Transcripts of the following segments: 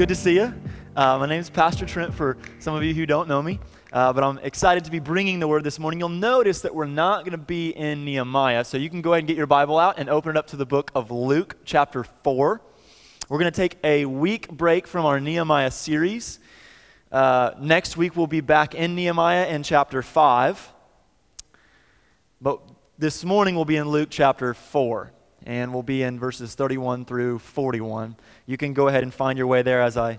good to see you. Uh, my name is Pastor Trent for some of you who don't know me, uh, but I'm excited to be bringing the word this morning. You'll notice that we're not going to be in Nehemiah, so you can go ahead and get your Bible out and open it up to the book of Luke, chapter 4. We're going to take a week break from our Nehemiah series. Uh, next week, we'll be back in Nehemiah in chapter 5. But this morning, we'll be in Luke chapter 4 and we'll be in verses 31 through 41. You can go ahead and find your way there as I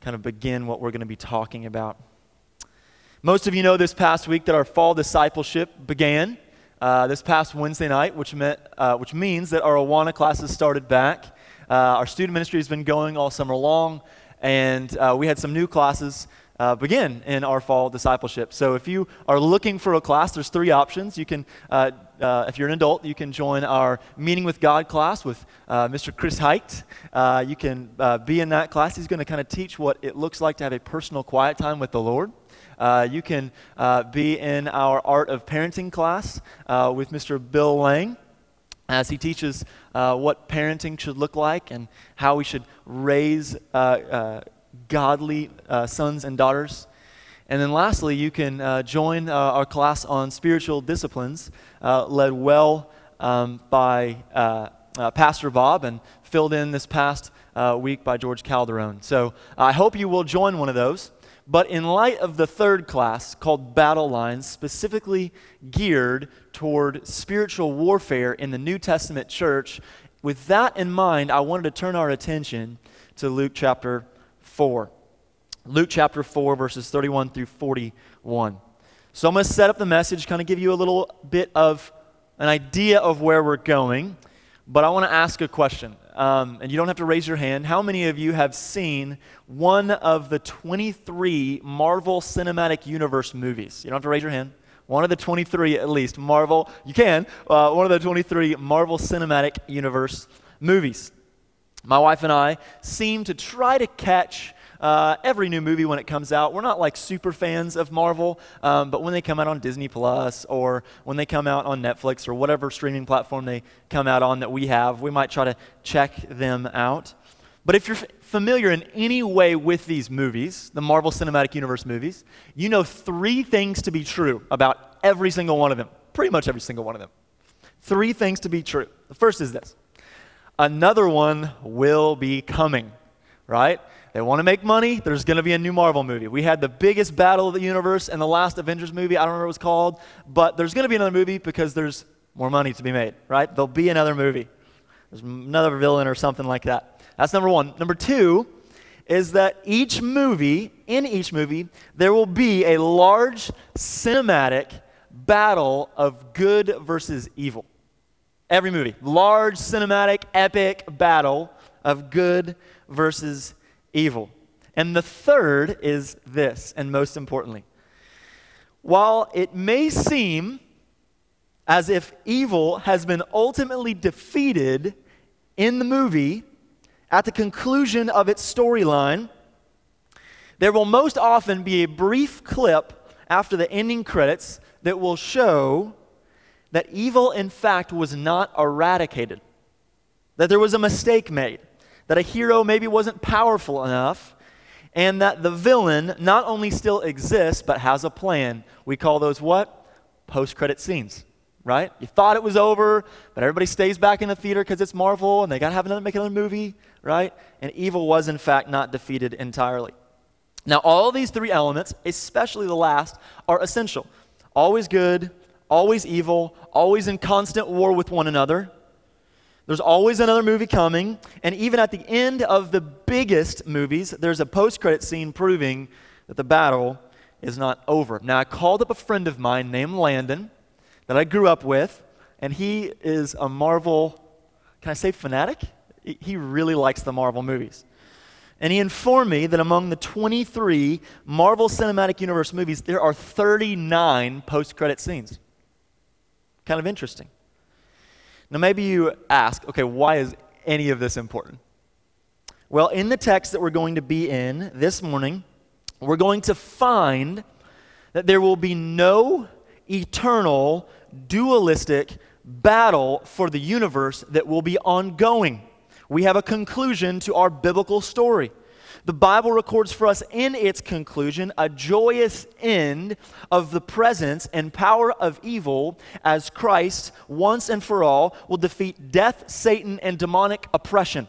kind of begin what we're going to be talking about. Most of you know this past week that our fall discipleship began uh, this past Wednesday night, which, meant, uh, which means that our Awana classes started back. Uh, our student ministry has been going all summer long, and uh, we had some new classes uh, begin in our fall discipleship. So if you are looking for a class, there's three options. You can, uh, uh, if you're an adult, you can join our Meeting with God class with uh, Mr. Chris Height. Uh, you can uh, be in that class. He's going to kind of teach what it looks like to have a personal quiet time with the Lord. you can be in our Art of Parenting class with Mr. Bill Lang as he teaches uh, what parenting should look like and how we should raise uh, uh, godly uh, sons and daughters. And then lastly, you can uh, join uh, our class on spiritual disciplines, uh, led well um, by uh, uh, Pastor Bob and filled in this past week by George Calderon. So I hope you will join one of those. But in light of the third class called Battle Lines, specifically geared toward spiritual warfare in the New Testament church, with that in mind, I wanted to turn our attention to Luke chapter 4. Luke chapter 4, verses 31 through 41. So I'm going to set up the message, kind of give you a little bit of an idea of where we're going, but I want to ask a question. Um, and you don't have to raise your hand. How many of you have seen one of the 23 Marvel Cinematic Universe movies? You don't have to raise your hand. One of the 23, at least, Marvel, you can, uh, one of the 23 Marvel Cinematic Universe movies. My wife and I seem to try to catch uh, every new movie when it comes out. We're not like super fans of Marvel, um, but when they come out on Disney Plus or when they come out on Netflix or whatever streaming platform they come out on that we have, we might try to check them out. But if you're familiar in any way with these movies, the Marvel Cinematic Universe movies, you know three things to be true about every single one of them. Pretty much every single one of them. Three things to be true. The first is this another one will be coming, right? They want to make money. There's going to be a new Marvel movie. We had the biggest battle of the universe in the last Avengers movie. I don't remember what it was called, but there's going to be another movie because there's more money to be made, right? There'll be another movie. There's another villain or something like that. That's number one. Number two is that each movie, in each movie, there will be a large cinematic battle of good versus evil. Every movie. Large, cinematic, epic battle of good versus evil. And the third is this, and most importantly. While it may seem as if evil has been ultimately defeated in the movie at the conclusion of its storyline, there will most often be a brief clip after the ending credits that will show that evil, in fact, was not eradicated, that there was a mistake made, that a hero maybe wasn't powerful enough, and that the villain not only still exists, but has a plan. We call those what? Post credit scenes, right? You thought it was over, but everybody stays back in the theater because it's Marvel and they got to have another, make another movie, right? And evil was, in fact, not defeated entirely. Now, all these three elements, especially the last, are essential. Always good, always evil, always in constant war with one another. There's always another movie coming, and even at the end of the biggest movies, there's a post credit scene proving that the battle is not over. Now, I called up a friend of mine named Landon that I grew up with, and he is a Marvel, can I say fanatic? He really likes the Marvel movies. And he informed me that among the 23 Marvel Cinematic Universe movies, there are 39 post credit scenes. Kind of interesting. Now, maybe you ask, okay, why is any of this important? Well, in the text that we're going to be in this morning, we're going to find that there will be no eternal, dualistic battle for the universe that will be ongoing. We have a conclusion to our biblical story. The Bible records for us in its conclusion a joyous end of the presence and power of evil as Christ, once and for all, will defeat death, Satan, and demonic oppression.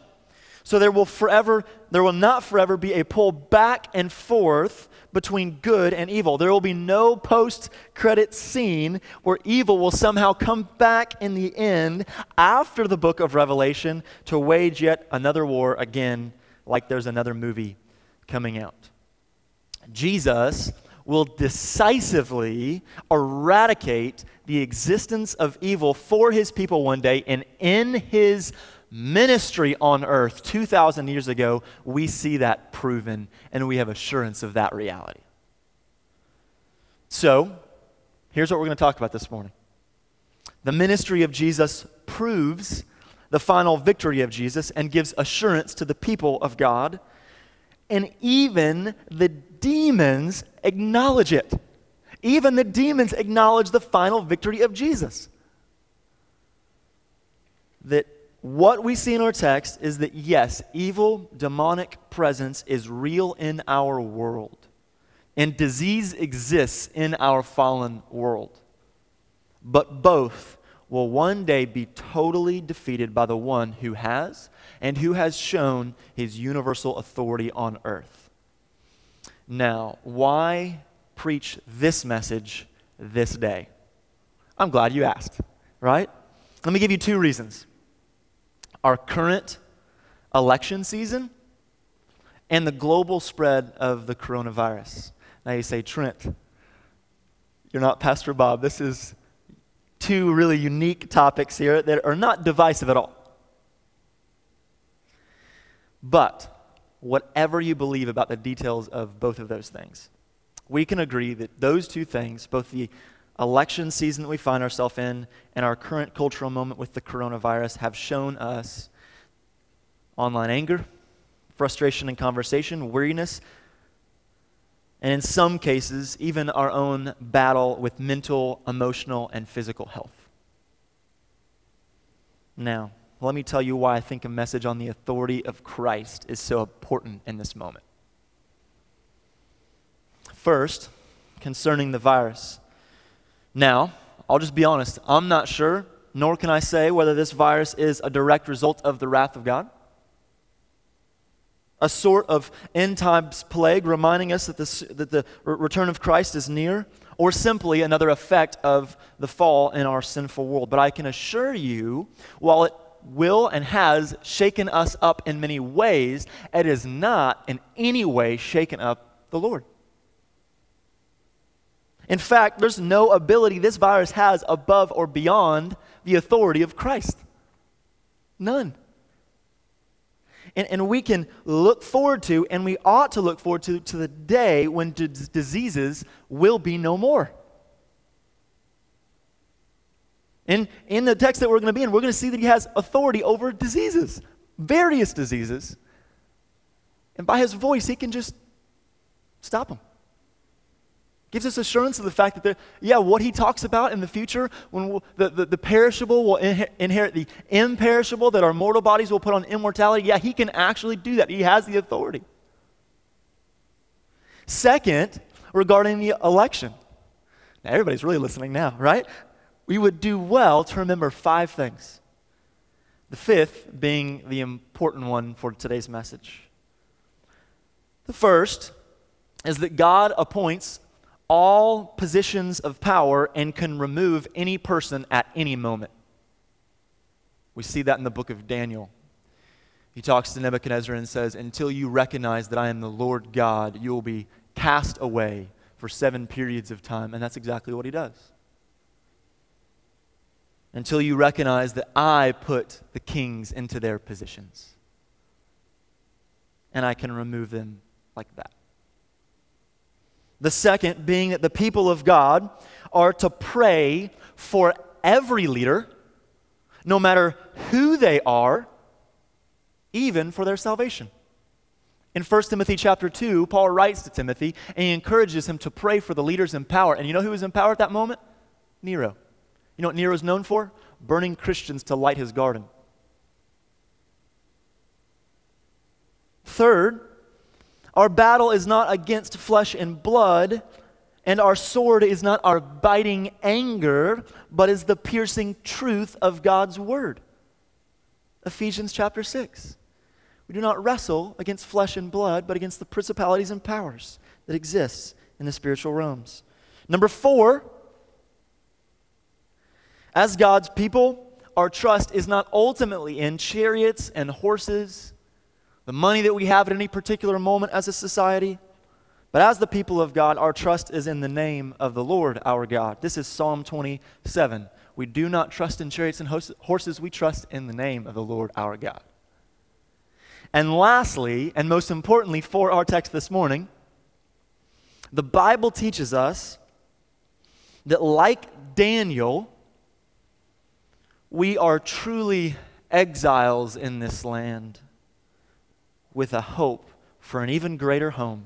So there will forever, there will not forever be a pull back and forth between good and evil. There will be no post credit scene where evil will somehow come back in the end after the book of Revelation to wage yet another war again like there's another movie coming out. Jesus will decisively eradicate the existence of evil for his people one day, and in his ministry on earth 2,000 years ago, we see that proven, and we have assurance of that reality. So, here's what we're going to talk about this morning. The ministry of Jesus proves the final victory of Jesus and gives assurance to the people of God. And even the demons acknowledge it. Even the demons acknowledge the final victory of Jesus. That what we see in our text is that yes, evil, demonic presence is real in our world, and disease exists in our fallen world. But both will one day be totally defeated by the one who has and who has shown his universal authority on earth. Now, why preach this message this day? I'm glad you asked, right? Let me give you two reasons our current election season and the global spread of the coronavirus. Now you say, Trent, you're not Pastor Bob. This is two really unique topics here that are not divisive at all. But whatever you believe about the details of both of those things, we can agree that those two things, both the election season that we find ourselves in and our current cultural moment with the coronavirus, have shown us online anger, frustration in conversation, weariness, and in some cases, even our own battle with mental, emotional, and physical health. Now, let me tell you why I think a message on the authority of Christ is so important in this moment. First, concerning the virus. Now, I'll just be honest, I'm not sure, nor can I say whether this virus is a direct result of the wrath of God a sort of end times plague reminding us that, this, that the return of Christ is near, or simply another effect of the fall in our sinful world. But I can assure you, while it will and has shaken us up in many ways, it has not in any way shaken up the Lord. In fact, there's no ability this virus has above or beyond the authority of Christ. None. And, and we can look forward to, and we ought to look forward to, to the day when d- diseases will be no more. In, in the text that we're going to be in, we're going to see that he has authority over diseases, various diseases. And by his voice, he can just stop them gives us assurance of the fact that, yeah, what he talks about in the future, when we'll, the, the, the, perishable will inherit the imperishable, that our mortal bodies will put on immortality, yeah, he can actually do that. He has the authority. Second, regarding the election. Now, everybody's really listening now, right? We would do well to remember five things. The fifth being the important one for today's message. The first is that God appoints all positions of power and can remove any person at any moment. We see that in the book of Daniel. He talks to Nebuchadnezzar and says, Until you recognize that I am the Lord God, you will be cast away for seven periods of time. And that's exactly what he does. Until you recognize that I put the kings into their positions. And I can remove them like that. The second being that the people of God are to pray for every leader, no matter who they are, even for their salvation. In 1 Timothy chapter 2, Paul writes to Timothy and he encourages him to pray for the leaders in power. And you know who was in power at that moment? Nero. You know what Nero is known for? Burning Christians to light his garden. Third, Our battle is not against flesh and blood, and our sword is not our biting anger, but is the piercing truth of God's word. Ephesians chapter 6. We do not wrestle against flesh and blood, but against the principalities and powers that exist in the spiritual realms. Number four, as God's people, our trust is not ultimately in chariots and horses, the money that we have at any particular moment as a society. But as the people of God, our trust is in the name of the Lord our God. This is Psalm 27. We do not trust in chariots and horses, we trust in the name of the Lord our God. And lastly, and most importantly for our text this morning, the Bible teaches us that, like Daniel, we are truly exiles in this land with a hope for an even greater home,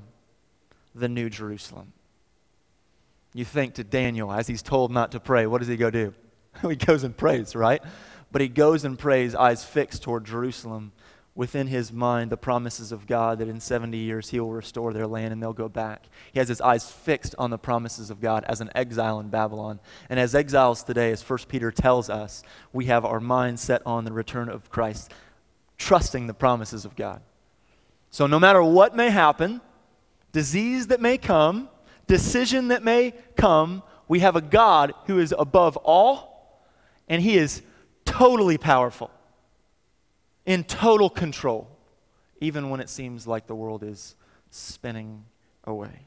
the New Jerusalem. You think to Daniel, as he's told not to pray, what does he go do? he goes and prays, right? But he goes and prays, eyes fixed toward Jerusalem, within his mind the promises of God that in 70 years he will restore their land and they'll go back. He has his eyes fixed on the promises of God as an exile in Babylon. And as exiles today, as 1 Peter tells us, we have our minds set on the return of Christ, trusting the promises of God. So no matter what may happen, disease that may come, decision that may come, we have a God who is above all and he is totally powerful in total control, even when it seems like the world is spinning away.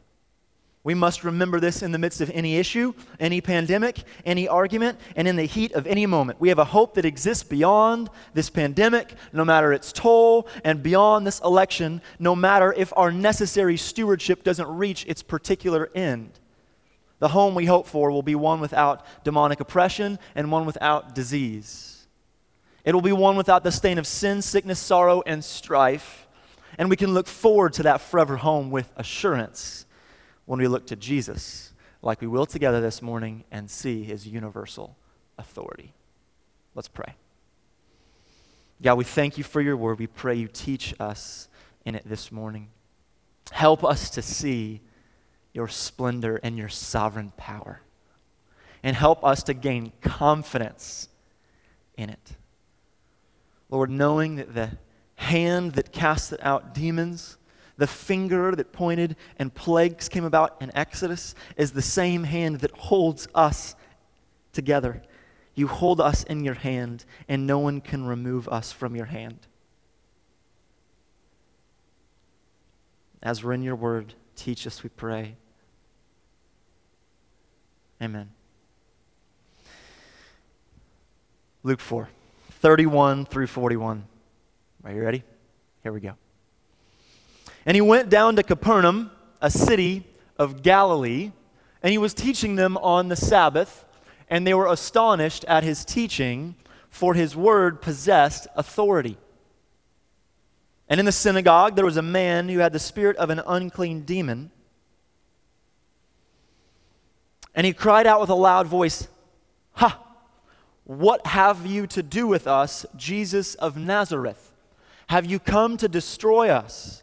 We must remember this in the midst of any issue, any pandemic, any argument, and in the heat of any moment. We have a hope that exists beyond this pandemic, no matter its toll, and beyond this election, no matter if our necessary stewardship doesn't reach its particular end. The home we hope for will be one without demonic oppression and one without disease. It will be one without the stain of sin, sickness, sorrow, and strife. And we can look forward to that forever home with assurance when we look to Jesus, like we will together this morning, and see his universal authority. Let's pray. God, we thank you for your word. We pray you teach us in it this morning. Help us to see your splendor and your sovereign power. And help us to gain confidence in it. Lord, knowing that the hand that casted out demons, the finger that pointed and plagues came about in Exodus, is the same hand that holds us together. You hold us in your hand, and no one can remove us from your hand. As we're in your word, teach us, we pray. Amen. Luke 4. 31 through 41. Are you ready? Here we go. And he went down to Capernaum, a city of Galilee, and he was teaching them on the Sabbath, and they were astonished at his teaching, for his word possessed authority. And in the synagogue there was a man who had the spirit of an unclean demon. And he cried out with a loud voice, Ha! What have you to do with us, Jesus of Nazareth? Have you come to destroy us?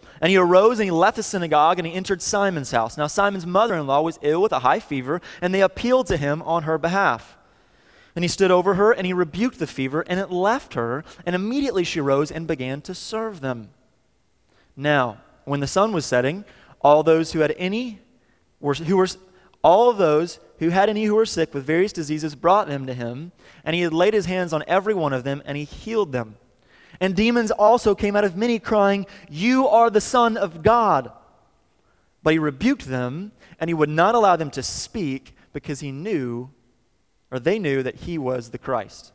And he arose and he left the synagogue and he entered Simon's house. Now, Simon's mother in law was ill with a high fever, and they appealed to him on her behalf. And he stood over her and he rebuked the fever, and it left her, and immediately she rose and began to serve them. Now, when the sun was setting, all those who had any were, who were all those who had any who were sick with various diseases brought them to him, and he had laid his hands on every one of them, and he healed them. And demons also came out of many, crying, You are the Son of God. But he rebuked them, and he would not allow them to speak because he knew, or they knew, that he was the Christ.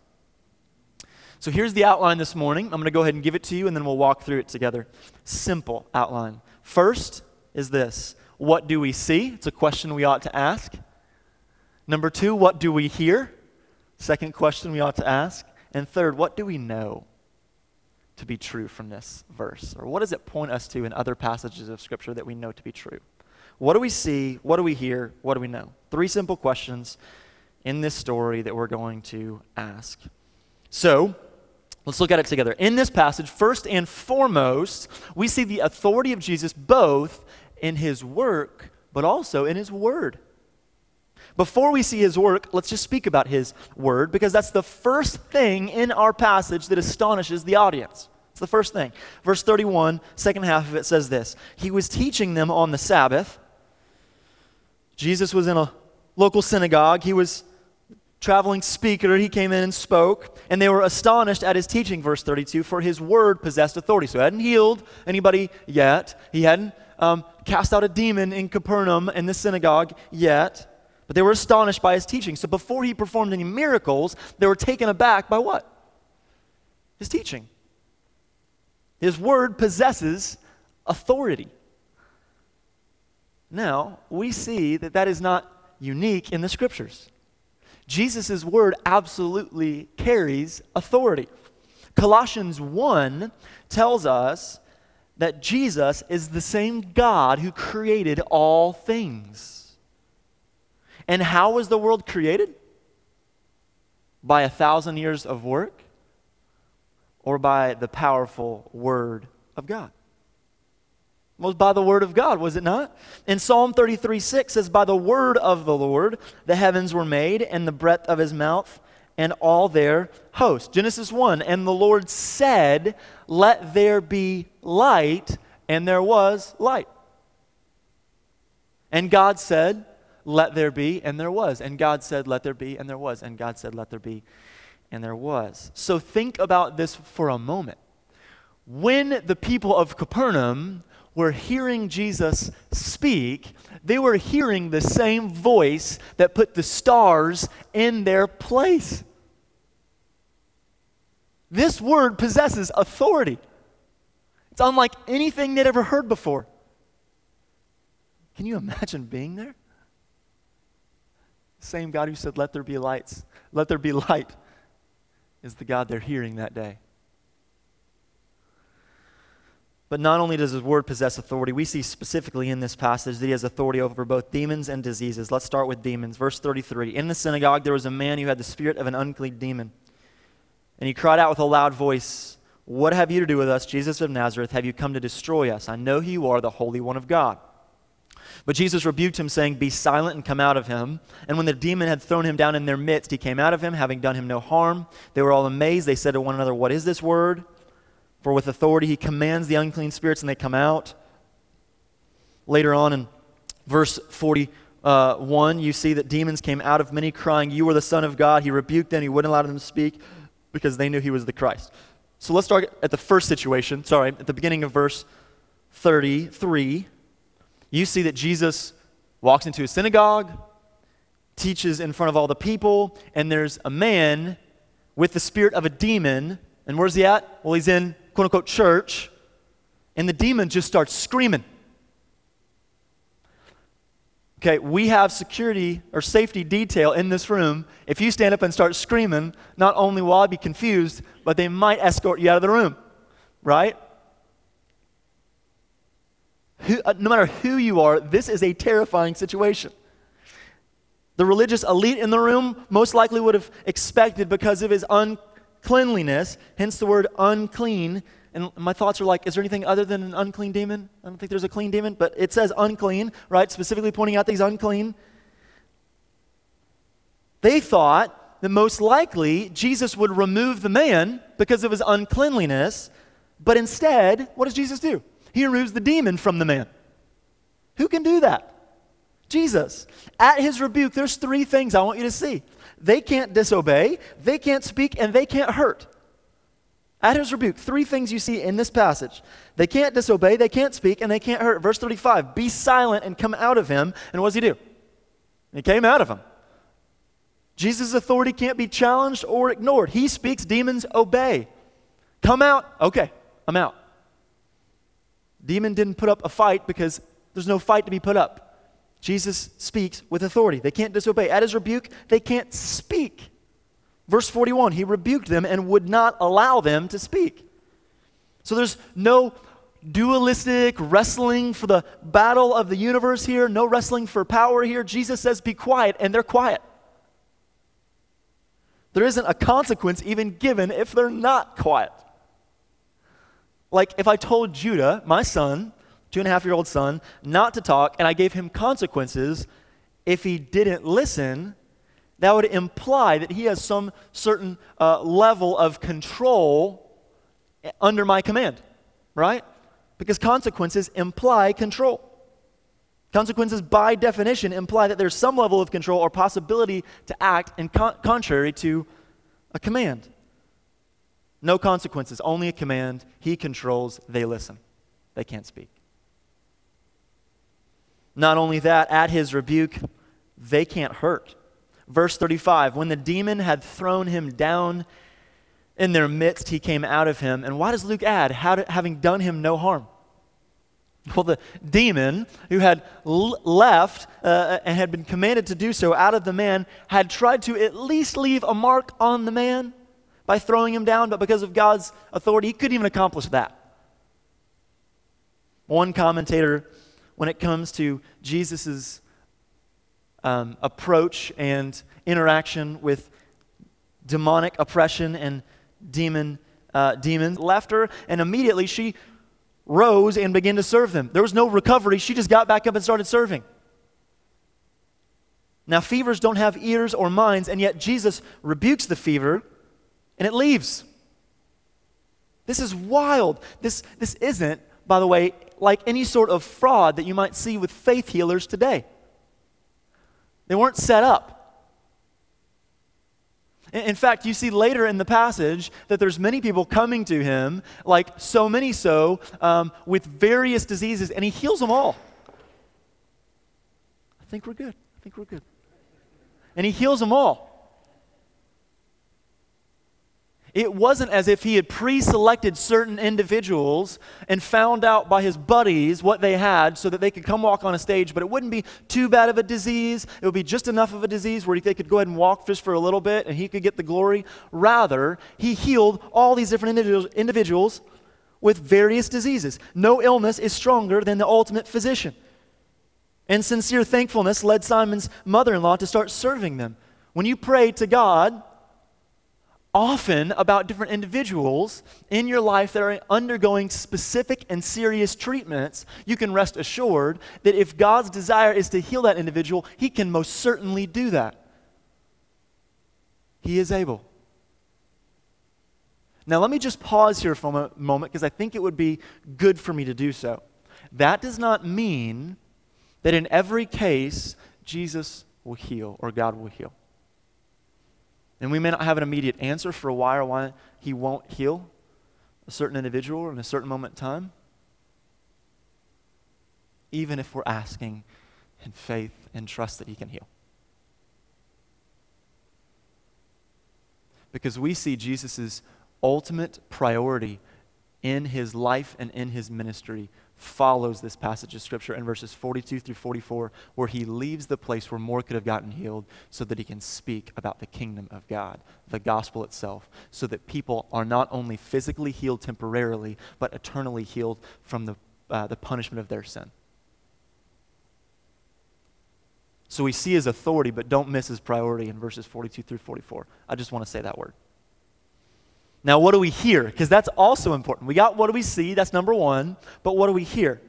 So here's the outline this morning. I'm going to go ahead and give it to you, and then we'll walk through it together. Simple outline. First, is this What do we see? It's a question we ought to ask. Number two, what do we hear? Second question we ought to ask. And third, what do we know to be true from this verse? Or what does it point us to in other passages of Scripture that we know to be true? What do we see? What do we hear? What do we know? Three simple questions in this story that we're going to ask. So, let's look at it together. In this passage, first and foremost, we see the authority of Jesus both in his work, but also in his word. Before we see his work, let's just speak about his word because that's the first thing in our passage that astonishes the audience. It's the first thing. Verse 31, second half of it says this He was teaching them on the Sabbath. Jesus was in a local synagogue. He was traveling speaker. He came in and spoke, and they were astonished at his teaching, verse 32, for his word possessed authority. So he hadn't healed anybody yet. He hadn't um, cast out a demon in Capernaum in the synagogue yet. But they were astonished by his teaching. So before he performed any miracles, they were taken aback by what? His teaching. His word possesses authority. Now, we see that that is not unique in the scriptures. Jesus' word absolutely carries authority. Colossians 1 tells us that Jesus is the same God who created all things. And how was the world created? By a thousand years of work or by the powerful Word of God? was by the word of God, was it not? In Psalm 33 6 says, By the word of the Lord the heavens were made, and the breadth of his mouth, and all their host. Genesis 1 And the Lord said, Let there be light, and there was light. And God said, Let there be, and there was. And God said, Let there be, and there was. And God said, Let there be, and there was. So think about this for a moment. When the people of Capernaum were hearing Jesus speak, they were hearing the same voice that put the stars in their place. This word possesses authority. It's unlike anything they'd ever heard before. Can you imagine being there? Same God who said, Let there be lights, let there be light, is the God they're hearing that day. But not only does his word possess authority, we see specifically in this passage that he has authority over both demons and diseases. Let's start with demons. Verse 33 In the synagogue, there was a man who had the spirit of an unclean demon. And he cried out with a loud voice, What have you to do with us, Jesus of Nazareth? Have you come to destroy us? I know who you are, the Holy One of God. But Jesus rebuked him, saying, Be silent and come out of him. And when the demon had thrown him down in their midst, he came out of him, having done him no harm. They were all amazed. They said to one another, What is this word? For with authority he commands the unclean spirits and they come out. Later on in verse 41, uh, you see that demons came out of many crying, You are the Son of God. He rebuked them, he wouldn't allow them to speak because they knew he was the Christ. So let's start at the first situation. Sorry, at the beginning of verse 33. You see that Jesus walks into a synagogue, teaches in front of all the people, and there's a man with the spirit of a demon. And where's he at? Well, he's in quote unquote church, and the demon just starts screaming. Okay, we have security or safety detail in this room. If you stand up and start screaming, not only will I be confused, but they might escort you out of the room, right? Who, uh, no matter who you are, this is a terrifying situation. The religious elite in the room most likely would have expected, because of his uncleanliness, hence the word unclean. And my thoughts are like, is there anything other than an unclean demon? I don't think there's a clean demon, but it says unclean, right? Specifically pointing out that he's unclean. They thought that most likely Jesus would remove the man because of his uncleanliness, but instead, what does Jesus do? He removes the demon from the man. Who can do that? Jesus. At his rebuke, there's three things I want you to see. They can't disobey, they can't speak, and they can't hurt. At his rebuke, three things you see in this passage. They can't disobey, they can't speak, and they can't hurt. Verse 35 Be silent and come out of him. And what does he do? He came out of him. Jesus' authority can't be challenged or ignored. He speaks, demons obey. Come out. Okay, I'm out. Demon didn't put up a fight because There's no fight to be put up. Jesus speaks with authority. They can't disobey. At his rebuke, they can't speak. Verse 41 He rebuked them and would not allow them to speak. So there's no dualistic wrestling for the battle of the universe here, no wrestling for power here. Jesus says, Be quiet, and they're quiet. There isn't a consequence even given if they're not quiet. Like if I told Judah, my son, two and a half year old son, not to talk, and I gave him consequences if he didn't listen, that would imply that he has some certain uh, level of control under my command, right? Because consequences imply control. Consequences, by definition, imply that there's some level of control or possibility to act in con- contrary to a command. No consequences, only a command. He controls, they listen. They can't speak. Not only that, at his rebuke, they can't hurt. Verse 35 When the demon had thrown him down in their midst, he came out of him. And why does Luke add, having done him no harm? Well, the demon who had l- left uh, and had been commanded to do so out of the man had tried to at least leave a mark on the man by throwing him down, but because of God's authority, he couldn't even accomplish that. One commentator, when it comes to Jesus' um, approach and interaction with demonic oppression and demon, uh, demons, left her, and immediately she rose and began to serve them. There was no recovery. She just got back up and started serving. Now, fevers don't have ears or minds, and yet Jesus rebukes the fever and it leaves. This is wild. This, this isn't, by the way, like any sort of fraud that you might see with faith healers today. They weren't set up. In fact, you see later in the passage that there's many people coming to him, like so many so, um, with various diseases, and he heals them all. I think we're good. I think we're good. And he heals them all. It wasn't as if he had pre selected certain individuals and found out by his buddies what they had so that they could come walk on a stage, but it wouldn't be too bad of a disease. It would be just enough of a disease where they could go ahead and walk just for a little bit and he could get the glory. Rather, he healed all these different individuals, with various diseases. No illness is stronger than the ultimate physician. And sincere thankfulness led Simon's mother in law to start serving them. When you pray to God, often about different individuals in your life that are undergoing specific and serious treatments, you can rest assured that if God's desire is to heal that individual, He can most certainly do that. He is able. Now, let me just pause here for a moment because I think it would be good for me to do so. That does not mean that in every case, Jesus will heal or God will heal. And we may not have an immediate answer for why or why he won't heal a certain individual in a certain moment in time. Even if we're asking in faith and trust that he can heal. Because we see Jesus' ultimate priority in his life and in his ministry follows this passage of Scripture in verses 42 through 44, where he leaves the place where more could have gotten healed so that he can speak about the kingdom of God, the gospel itself, so that people are not only physically healed temporarily, but eternally healed from the, uh, the punishment of their sin. So we see his authority, but don't miss his priority in verses 42 through 44. I just want to say that word. Now, what do we hear? Because that's also important. We got what do we see? That's number one. But what do we hear?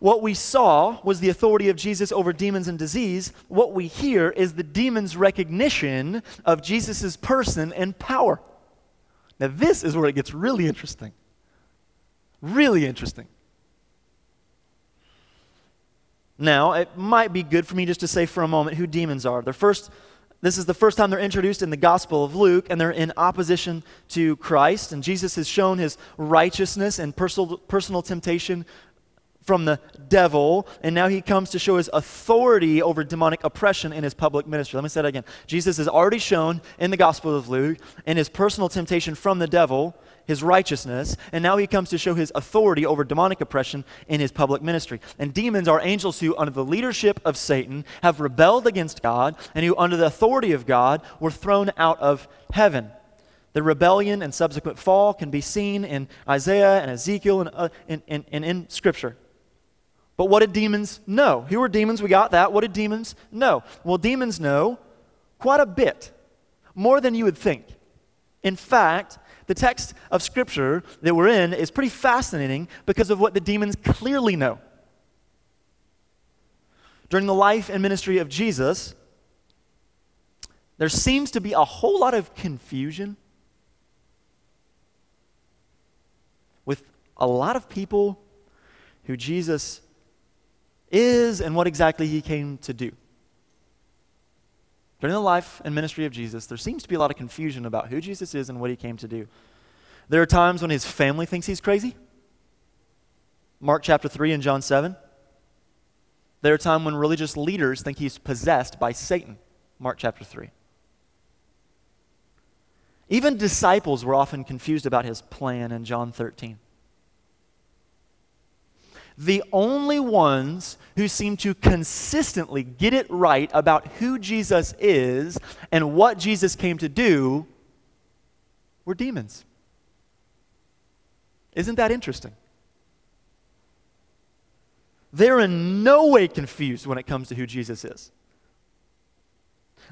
What we saw was the authority of Jesus over demons and disease. What we hear is the demons' recognition of Jesus' person and power. Now, this is where it gets really interesting. Really interesting. Now, it might be good for me just to say for a moment who demons are. They're first this is the first time they're introduced in the Gospel of Luke, and they're in opposition to Christ. And Jesus has shown his righteousness and personal, personal temptation from the devil, and now he comes to show his authority over demonic oppression in his public ministry. Let me say that again. Jesus has already shown in the Gospel of Luke in his personal temptation from the devil his righteousness, and now he comes to show his authority over demonic oppression in his public ministry. And demons are angels who, under the leadership of Satan, have rebelled against God, and who, under the authority of God, were thrown out of heaven. The rebellion and subsequent fall can be seen in Isaiah and Ezekiel and, uh, in, in, in, in Scripture. But what did demons know? Who were demons? We got that. What did demons know? Well, demons know quite a bit, more than you would think. In fact, the text of Scripture that we're in is pretty fascinating because of what the demons clearly know. During the life and ministry of Jesus, there seems to be a whole lot of confusion with a lot of people who Jesus is and what exactly he came to do. During the life and ministry of Jesus, there seems to be a lot of confusion about who Jesus is and what he came to do. There are times when his family thinks he's crazy. Mark chapter 3 and John 7. There are times when religious leaders think he's possessed by Satan. Mark chapter 3. Even disciples were often confused about his plan in John 13 the only ones who seem to consistently get it right about who Jesus is and what Jesus came to do were demons. Isn't that interesting? They're in no way confused when it comes to who Jesus is.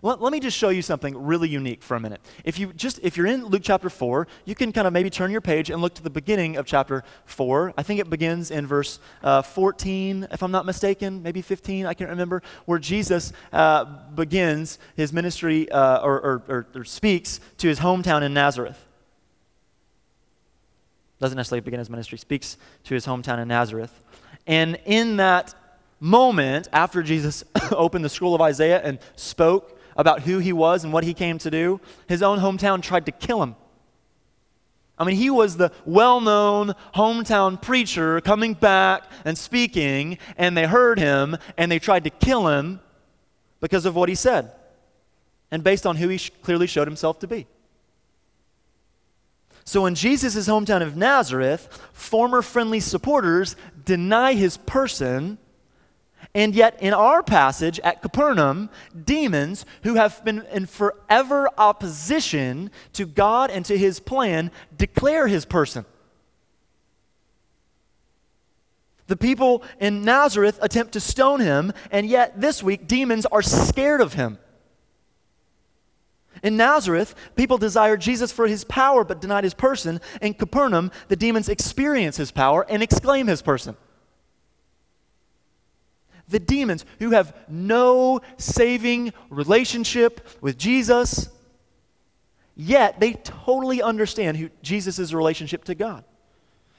Let, let, me just show you something really unique for a minute. If you just if you're in Luke chapter 4, you can kind of maybe turn your page and look to the beginning of chapter 4. I think it begins in verse uh, 14, if I'm not mistaken, maybe 15, I can't remember, where Jesus uh, begins his ministry uh, or, or, or, or speaks to his hometown in Nazareth. Doesn't necessarily begin his ministry, speaks to his hometown in Nazareth. And in that moment, after Jesus opened the scroll of Isaiah and spoke about who he was and what he came to do, his own hometown tried to kill him. I mean, he was the well known hometown preacher coming back and speaking, and they heard him and they tried to kill him because of what he said and based on who he sh- clearly showed himself to be. So, in Jesus' hometown of Nazareth, former friendly supporters deny his person and yet, in our passage at Capernaum, demons who have been in forever opposition to God and to his plan declare his person. The people in Nazareth attempt to stone him, and yet this week, demons are scared of him. In Nazareth, people desired Jesus for his power but denied his person. In Capernaum, the demons experience his power and exclaim his person the demons who have no saving relationship with Jesus, yet they totally understand who Jesus' relationship to God.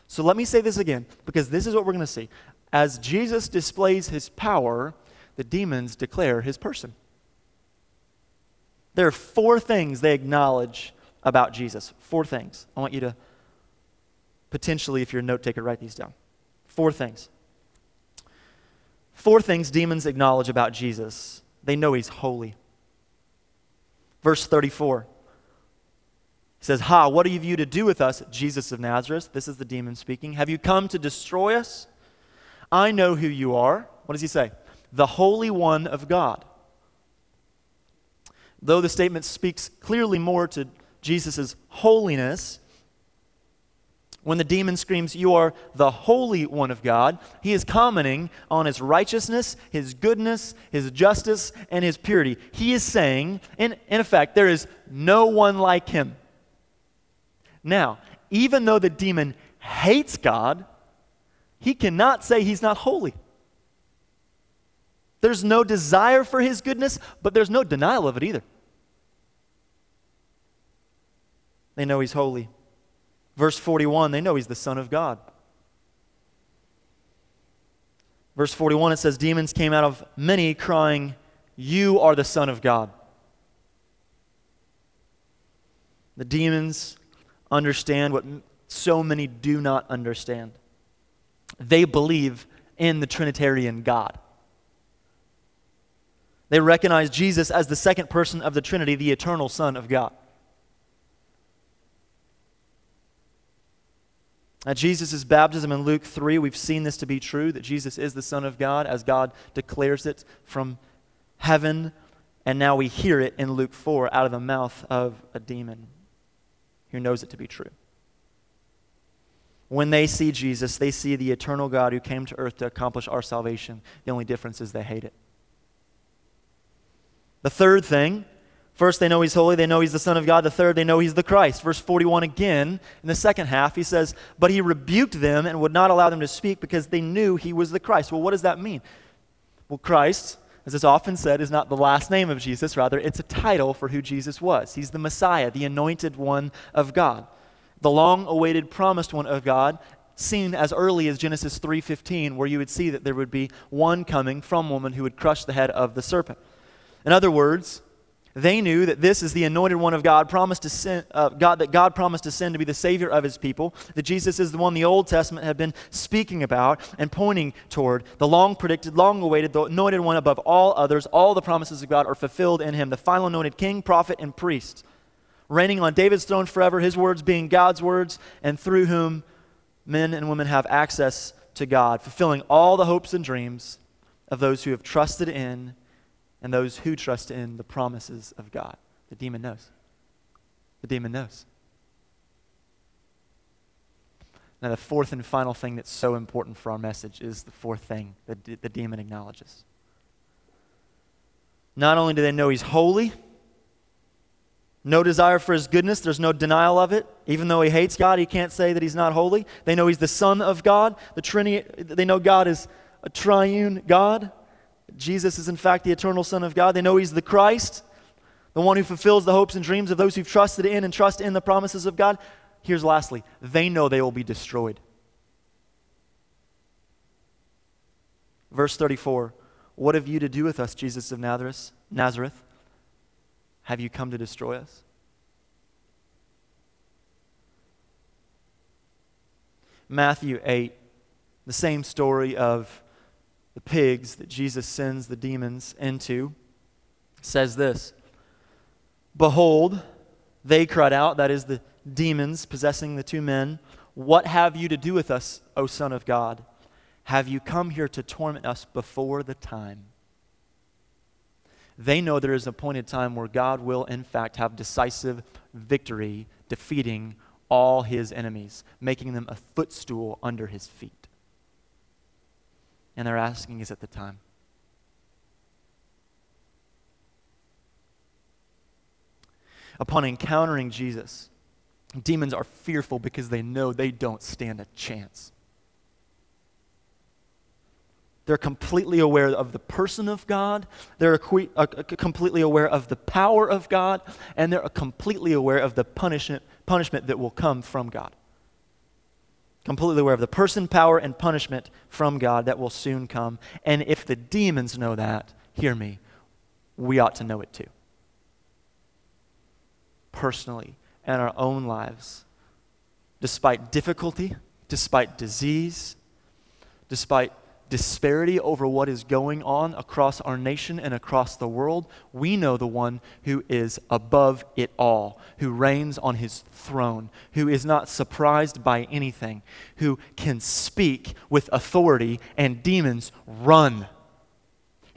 So let me say this again, because this is what we're going to see. As Jesus displays his power, the demons declare his person. There are four things they acknowledge about Jesus. Four things. I want you to potentially, if you're a note taker, write these down. Four things. Four things demons acknowledge about Jesus they know he's holy. Verse 34 he says, Ha, what have you to do with us, Jesus of Nazareth? This is the demon speaking. Have you come to destroy us? I know who you are. What does he say? The Holy One of God. Though the statement speaks clearly more to Jesus' holiness, when the demon screams, You are the Holy One of God, he is commenting on his righteousness, his goodness, his justice, and his purity. He is saying, in, in effect, there is no one like him. Now, even though the demon hates God, he cannot say he's not holy. There's no desire for his goodness, but there's no denial of it either. They know he's holy. Verse 41, they know he's the Son of God. Verse 41, it says, Demons came out of many, crying, You are the Son of God. The demons understand what so many do not understand. They believe in the Trinitarian God. They recognize Jesus as the second person of the Trinity, the eternal Son of God. At Jesus' baptism in Luke 3, we've seen this to be true that Jesus is the Son of God as God declares it from heaven. And now we hear it in Luke 4 out of the mouth of a demon who knows it to be true. When they see Jesus, they see the eternal God who came to earth to accomplish our salvation. The only difference is they hate it. The third thing First, they know he's holy. They know he's the Son of God. The third, they know he's the Christ. Verse 41 again, in the second half, he says, But he rebuked them and would not allow them to speak because they knew he was the Christ. Well, what does that mean? Well, Christ, as is often said, is not the last name of Jesus. Rather, it's a title for who Jesus was. He's the Messiah, the anointed one of God, the long awaited promised one of God, seen as early as Genesis 3:15 where you would see that there would be one coming from woman who would crush the head of the serpent. In other words, they knew that this is the anointed one of God, promised to send, uh, God, that God promised to send to be the Savior of his people, that Jesus is the one the Old Testament had been speaking about and pointing toward, the long predicted, long awaited, the anointed one above all others. All the promises of God are fulfilled in him, the final anointed king, prophet, and priest, reigning on David's throne forever, his words being God's words, and through whom men and women have access to God, fulfilling all the hopes and dreams of those who have trusted in and those who trust in the promises of God. The demon knows. The demon knows. Now, the fourth and final thing that's so important for our message is the fourth thing that the, the demon acknowledges. Not only do they know he's holy, no desire for his goodness, there's no denial of it. Even though he hates God, he can't say that he's not holy. They know he's the Son of God. The Trinity, they know God is a triune God. Jesus is, in fact, the eternal Son of God. They know He's the Christ, the one who fulfills the hopes and dreams of those who've trusted in and trust in the promises of God. Here's lastly they know they will be destroyed. Verse 34 What have you to do with us, Jesus of Nazareth? Nazareth? Have you come to destroy us? Matthew 8, the same story of the pigs that Jesus sends the demons into, says this Behold, they cried out, that is, the demons possessing the two men, What have you to do with us, O Son of God? Have you come here to torment us before the time? They know there is an appointed time where God will, in fact, have decisive victory, defeating all his enemies, making them a footstool under his feet and they're asking is at the time. Upon encountering Jesus, demons are fearful because they know they don't stand a chance. They're completely aware of the person of God. They're uh, completely aware of the power of God. And they're completely aware of the punishment, punishment that will come from God completely aware of the person, power, and punishment from God that will soon come. And if the demons know that, hear me, we ought to know it too. Personally, and our own lives, despite difficulty, despite disease, despite disparity over what is going on across our nation and across the world, we know the one who is above it all, who reigns on his throne, who is not surprised by anything, who can speak with authority and demons run,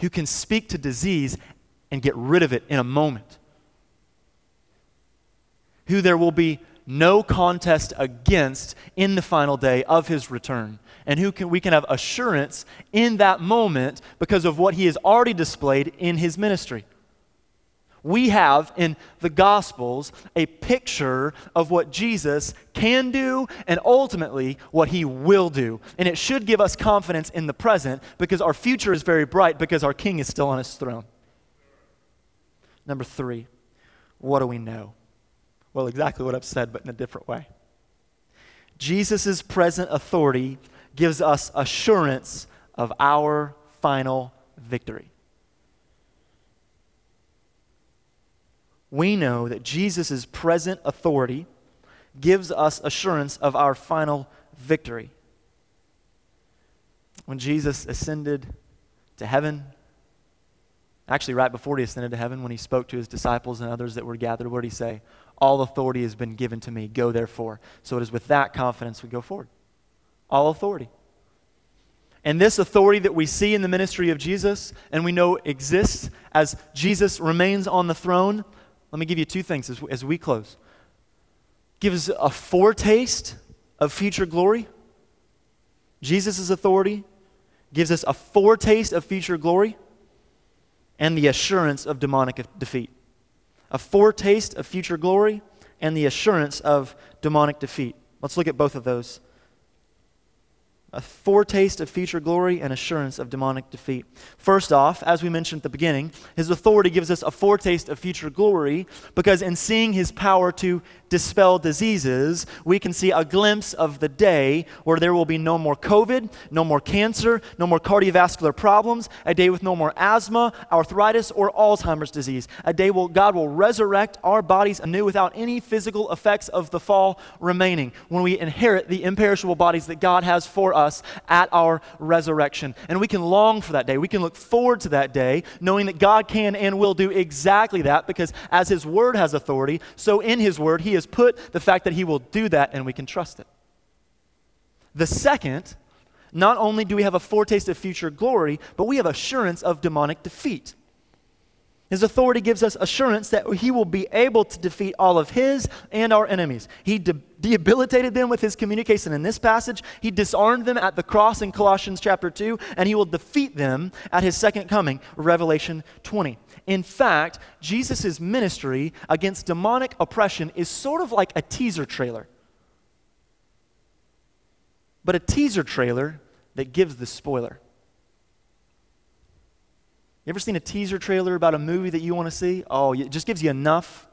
who can speak to disease and get rid of it in a moment, who there will be no contest against in the final day of his return and who can, we can have assurance in that moment because of what he has already displayed in his ministry. We have in the Gospels a picture of what Jesus can do and ultimately what he will do. And it should give us confidence in the present because our future is very bright because our king is still on his throne. Number three, what do we know? Well, exactly what I've said, but in a different way. Jesus' present authority gives us assurance of our final victory. We know that Jesus' present authority gives us assurance of our final victory. When Jesus ascended to heaven, actually, right before he ascended to heaven, when he spoke to his disciples and others that were gathered, what did he say? All authority has been given to me. Go therefore. So it is with that confidence we go forward. All authority. And this authority that we see in the ministry of Jesus and we know exists as Jesus remains on the throne, let me give you two things as, as we close. Gives a foretaste of future glory. Jesus' authority gives us a foretaste of future glory and the assurance of demonic defeat. A foretaste of future glory and the assurance of demonic defeat. Let's look at both of those a foretaste of future glory and assurance of demonic defeat. First off, as we mentioned at the beginning, his authority gives us a foretaste of future glory because in seeing his power to dispel diseases, we can see a glimpse of the day where there will be no more COVID, no more cancer, no more cardiovascular problems, a day with no more asthma, arthritis, or Alzheimer's disease. A day where God will resurrect our bodies anew without any physical effects of the fall remaining when we inherit the imperishable bodies that God has for us at our resurrection. And we can long for that day. We can look forward to that day, knowing that God can and will do exactly that because as His Word has authority, so in His Word, He has put the fact that He will do that and we can trust it. The second, not only do we have a foretaste of future glory, but we have assurance of demonic defeat. His authority gives us assurance that he will be able to defeat all of his and our enemies. He de- debilitated them with his communication in this passage. He disarmed them at the cross in Colossians chapter 2, and he will defeat them at his second coming, Revelation 20. In fact, Jesus' ministry against demonic oppression is sort of like a teaser trailer. But a teaser trailer that gives the spoiler. You ever seen a teaser trailer about a movie that you want to see? Oh, it just gives you enough.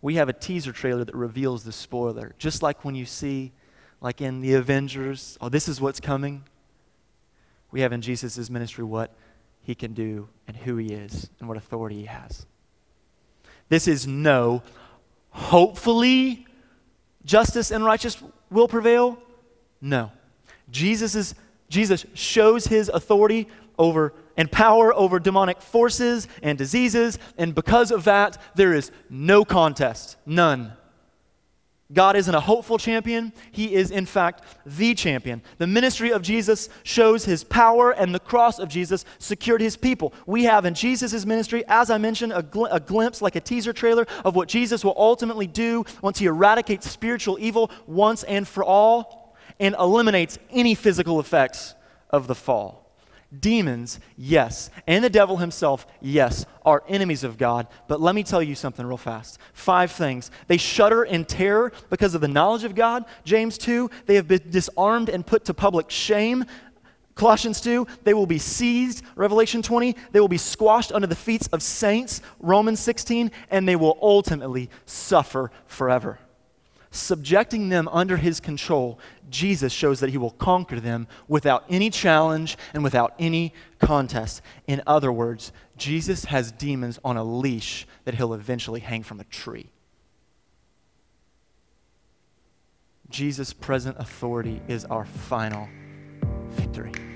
We have a teaser trailer that reveals the spoiler. Just like when you see, like in the Avengers, oh, this is what's coming. We have in Jesus' ministry what he can do and who he is and what authority he has. This is no, hopefully, justice and righteousness will prevail. No. Jesus' Jesus shows his authority over and power over demonic forces and diseases, and because of that, there is no contest. None. God isn't a hopeful champion, He is, in fact, the champion. The ministry of Jesus shows His power, and the cross of Jesus secured His people. We have in Jesus' ministry, as I mentioned, a, gl- a glimpse, like a teaser trailer, of what Jesus will ultimately do once He eradicates spiritual evil once and for all and eliminates any physical effects of the fall. Demons, yes, and the devil himself, yes, are enemies of God. But let me tell you something real fast. Five things. They shudder in terror because of the knowledge of God. James 2, they have been disarmed and put to public shame. Colossians 2, they will be seized. Revelation 20, they will be squashed under the feet of saints. Romans 16, and they will ultimately suffer forever subjecting them under his control, Jesus shows that he will conquer them without any challenge and without any contest. In other words, Jesus has demons on a leash that he'll eventually hang from a tree. Jesus' present authority is our final victory.